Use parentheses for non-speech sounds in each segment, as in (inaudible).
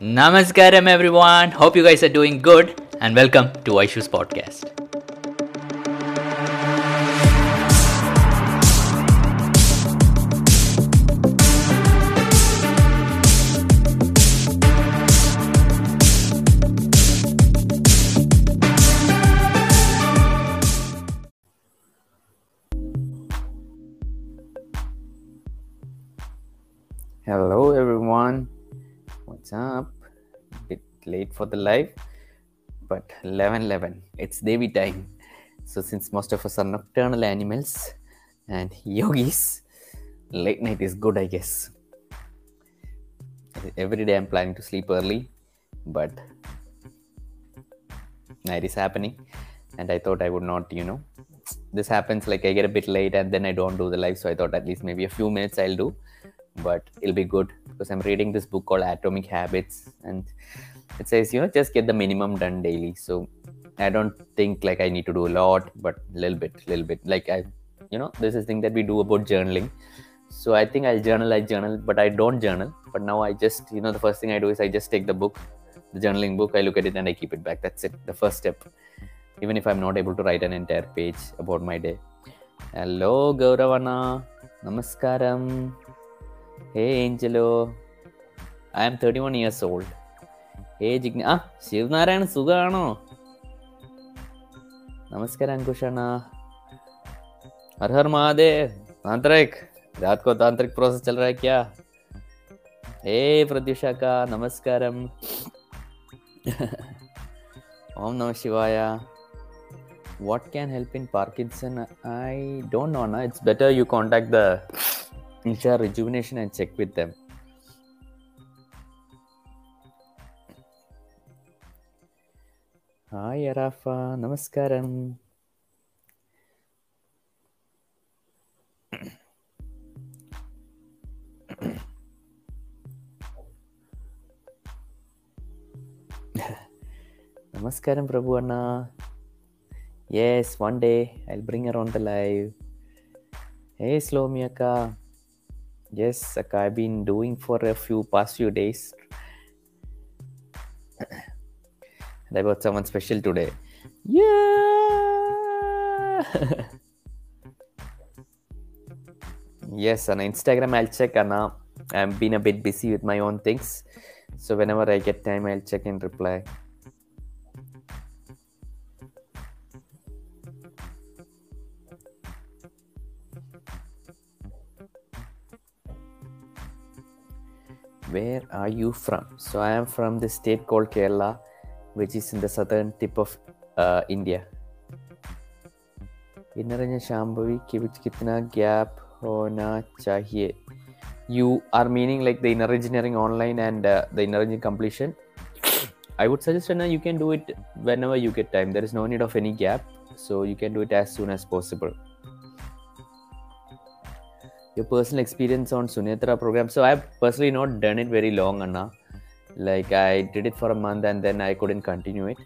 Namaskaram, everyone. Hope you guys are doing good, and welcome to Aishu's podcast. Hello, everyone. What's up? Bit late for the live, but 11 11. It's Devi time. So, since most of us are nocturnal animals and yogis, late night is good, I guess. Every day I'm planning to sleep early, but night is happening, and I thought I would not, you know. This happens like I get a bit late and then I don't do the live, so I thought at least maybe a few minutes I'll do but it'll be good because I'm reading this book called Atomic Habits and it says, you know, just get the minimum done daily. So I don't think like I need to do a lot, but a little bit, little bit. Like I, you know, this is thing that we do about journaling. So I think I'll journal, I journal, but I don't journal. But now I just, you know, the first thing I do is I just take the book, the journaling book, I look at it and I keep it back. That's it. The first step. Even if I'm not able to write an entire page about my day. Hello, Gauravana. Namaskaram. Hey Angelo, I am 31 years old. Hey Jigna, ആ ശിവനാരായണ സുഖാണോ नमस्कार अंकुशाना हर हर महादेव तांत्रिक रात को तांत्रिक process चल रहा है क्या हे प्रत्युषा का नमस्कारम ओम नमः शिवाय what can help in parkinson i don't know na it's better you contact the Isha Rejuvenation and check with them. Hi Arafa, Namaskaram. Namaskaram Prabhu Anna. Yes, one day I'll bring her on the live. Hey Slomiaka. Yes, like I've been doing for a few past few days. and I got someone special today. Yeah. (laughs) yes, on Instagram I'll check Anna. I've been a bit busy with my own things. So whenever I get time I'll check and reply. where are you from? So I am from the state called Kerala, which is in the southern tip of uh, India. Inaranya Shambhavi kitna gap hona chahiye. You are meaning like the inner engineering online and uh, the inner engineering completion. I would suggest that you can do it whenever you get time. There is no need of any gap. So you can do it as soon as possible your personal experience on Sunetra program. So I've personally not done it very long, Anna. Like I did it for a month and then I couldn't continue it.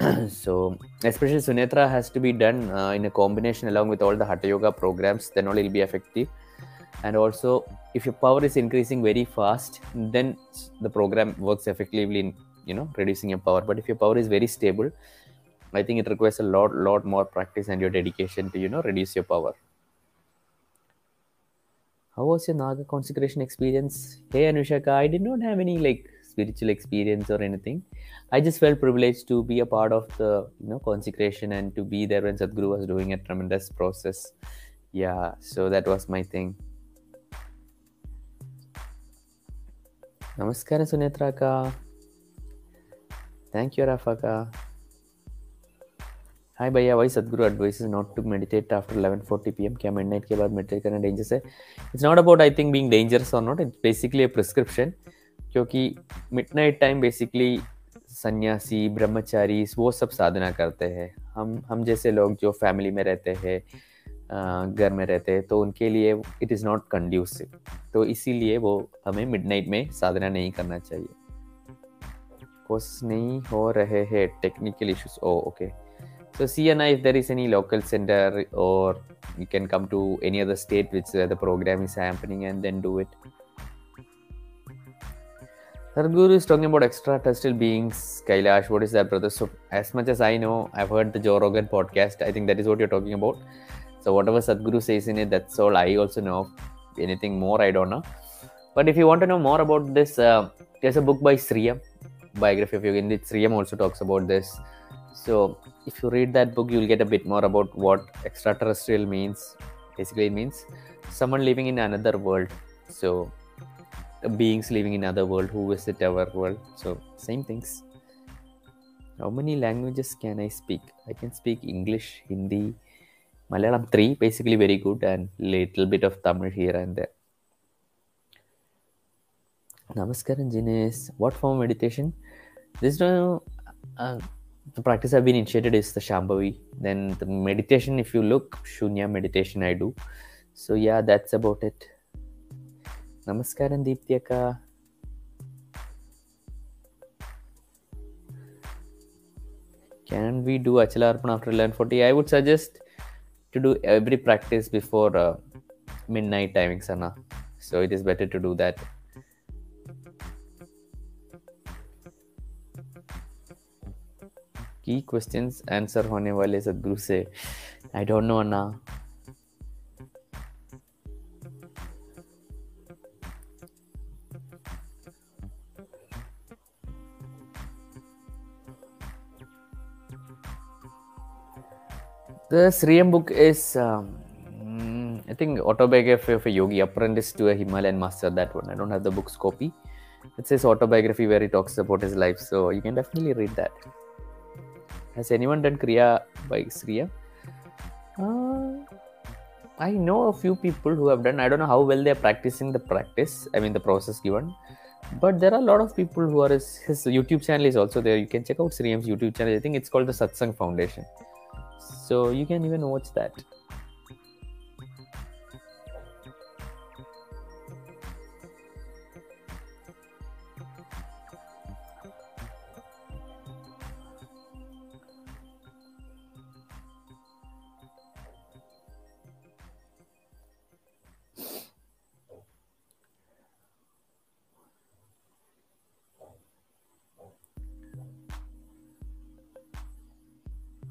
(clears throat) so especially Sunetra has to be done uh, in a combination along with all the Hatha Yoga programs. Then only it'll be effective. And also, if your power is increasing very fast, then the program works effectively in you know reducing your power. But if your power is very stable, I think it requires a lot, lot more practice and your dedication to you know reduce your power. How was your Naga consecration experience? Hey Anushaka, I did not have any like spiritual experience or anything. I just felt privileged to be a part of the you know consecration and to be there when Sadhguru was doing a tremendous process. Yeah, so that was my thing. Namaskar Sunetra ka. Thank you Rafa ka. Hi भैया, वही Sadhguru advice not to meditate after 11:40 PM क्या midnight के बाद meditate करना dangerous है? It's not about I think being dangerous और not it's basically a prescription क्योंकि midnight time basically सन्यासी, ब्रह्मचारी, वो सब साधना करते हैं। हम हम जैसे लोग जो फैमिली में रहते हैं घर में रहते हैं तो उनके लिए इट इज़ नॉट कंड्यूसिव तो इसीलिए वो हमें मिडनाइट में साधना नहीं करना चाहिए। कोर्स नहीं हो रहे हैं technical issues oh okay So see Anna if there is any local center or you can come to any other state which the program is happening and then do it. Sadhguru is talking about extraterrestrial beings. Kailash, what is that, brother? So, as much as I know, I've heard the Joe Rogan podcast. I think that is what you're talking about. So, whatever Sadhguru says in it, that's all I also know. Anything more, I don't know. But if you want to know more about this, uh, there's a book by Sri M, biography of Yoga. Sri M also talks about this. So, if you read that book, you'll get a bit more about what extraterrestrial means. Basically, it means someone living in another world. So, beings living in other world who visit our world so same things how many languages can i speak i can speak english hindi malayalam 3 basically very good and little bit of tamil here and there namaskaram Jinesh. what form of meditation this no uh, the practice I've been initiated is the Shambhavi. Then the meditation, if you look, Shunya meditation I do. So yeah, that's about it. Namaskaram Deeptyaka. Can we do Achala Arpan after 11.40? I would suggest to do every practice before uh, midnight timing, Sana. So it is better to do that. की question answer होने वाले सदगुरु से I don't know ना. The Sri M book is, um, I think, autobiography of a yogi, apprentice to a Himalayan master. That one. I don't have the book's copy. It says autobiography where he talks about his life, so you can definitely read that. Has anyone done Kriya by Sriya? Uh, I know a few people who have done. I don't know how well they are practicing the practice. I mean the process given. But there are a lot of people who are his, his YouTube channel is also there. You can check out Sri M's YouTube channel. I think it's called the Satsang Foundation so you can even watch that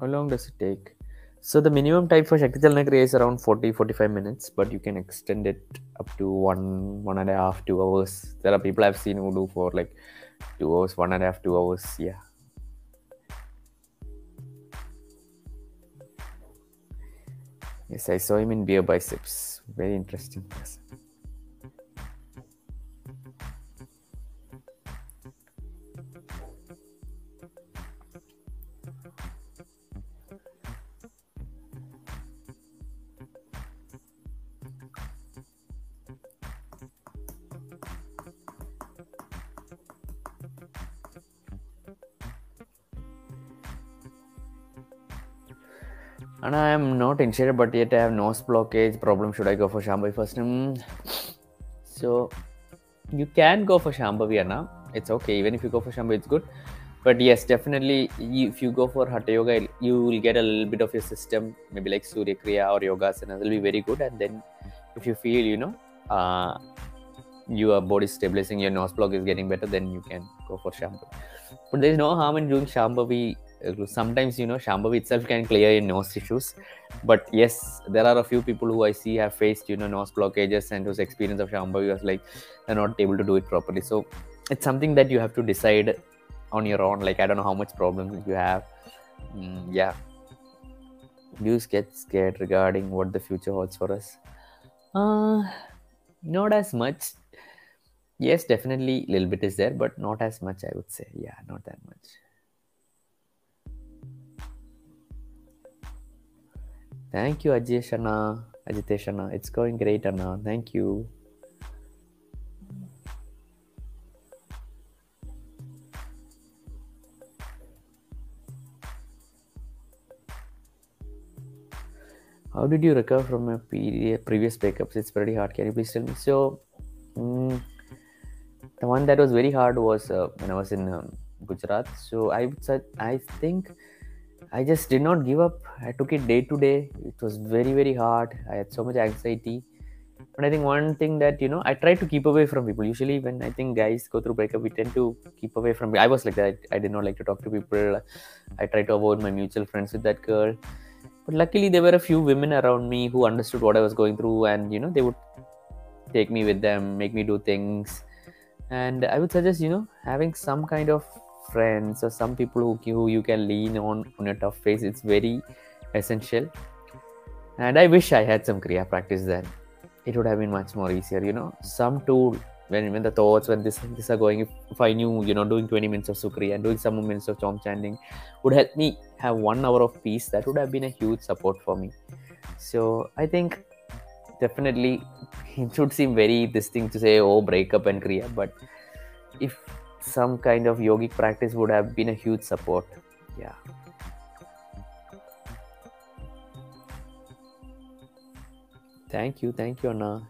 how long does it take so the minimum time for Shakti Chalana Kriya is around 40 45 minutes, but you can extend it up to one, one and a half, two hours. There are people I've seen who do for like two hours, one and a half, two hours. Yeah. Yes, I saw him in BeerBiceps. Very interesting person. And I am not insured, but yet I have nose blockage problem. Should I go for Shambhavi first? Mm. So you can go for Shambhavi, Anna. It's okay. Even if you go for Shambhavi, it's good. But yes, definitely, if you go for Hatha Yoga, you will get a little bit of your system, maybe like Surya Kriya or Yogasana. It'll be very good. And then if you feel, you know, uh, your body stabilizing, your nose block is getting better, then you can go for Shambhavi. But there is no harm in doing Shambhavi sometimes you know shambhavi itself can clear your nose issues. But yes there are a few people who i see have faced you know nose blockages and whose experience of shambhavi was like they're not able to do it properly. So it's something that you have to decide on your own. Like i don't know how much problems you have. Mm, yeah. You get scared regarding what the future holds for us. Uh not as much. Yes definitely a little bit is there but not as much i would say. Yeah not that much Thank you, Ajesh Anna, Ajitesh Anna. It's going great, Anna. Thank you. How did you recover from a previous breakups? It's pretty hard. Can you please tell me? So, mm, the one that was very hard was uh, when I was in um, Gujarat. So I would say I think I just did not give up. I took it day to day. It was very, very hard. I had so much anxiety. but i think one thing that you know i try to keep away from people usually when i think guys go through breakup we tend to keep away from i was like that i did not like to talk to people i tried to avoid my mutual friends with that girl but luckily there were a few women around me who understood what i was going through and you know they would take me with them make me do things and i would suggest you know having some kind of friends or some people who, you can lean on on a tough phase it's very essential. And i wish i had some kriya practice then. It would have been much more easier you know. Some tool when when the thoughts when this this are going if, if i knew you know doing 20 minutes of sukriya and doing some minutes of chom chanting would help me have one hour of peace that would have been a huge support for me. So i think definitely (laughs) it should seem very this thing to say oh breakup and kriya. But if some kind of yogic practice would have been a huge support. Yeah. Thank you thank you anna.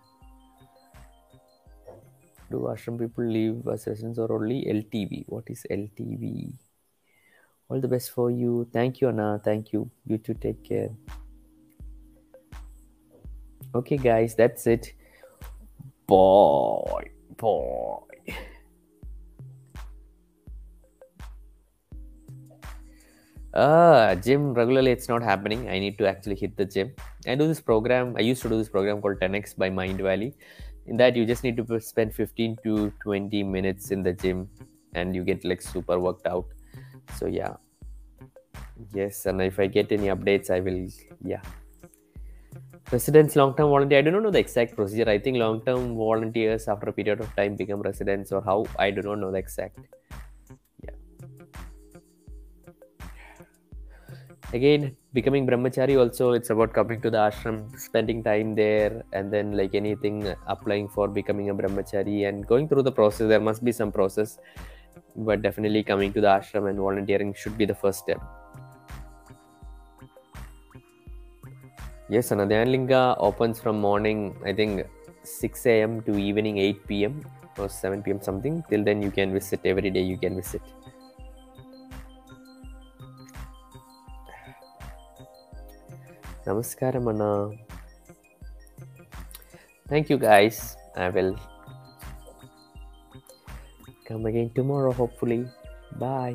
Do ashram people leave as residents or only ltv what is ltv all the best for you. Thank you anna. Thank you. You too take care. Okay guys that's it. Boy boy uh gym regularly it's not happening. I need to actually hit the gym. I do this program i used to do this program called 10x by Mindvalley. In that you just need to spend 15 to 20 minutes in the gym and you get like super worked out. So yeah. Yes and if i get any updates i will yeah. Residents long-term volunteer i do not know the exact procedure. I think long-term volunteers after a period of time become residents or how i do not know the exact again becoming brahmachari also it's about coming to the ashram spending time there and then like anything applying for becoming a brahmachari and going through the process. There must be some process but definitely coming to the ashram and volunteering should be the first step. Yes Anna Dhyanalinga opens from morning i think 6 a.m to evening 8 p.m or 7 p.m something. Till then you can visit. Every day you can visit Namaskaram. Thank you, guys. I will come again tomorrow, hopefully. Bye.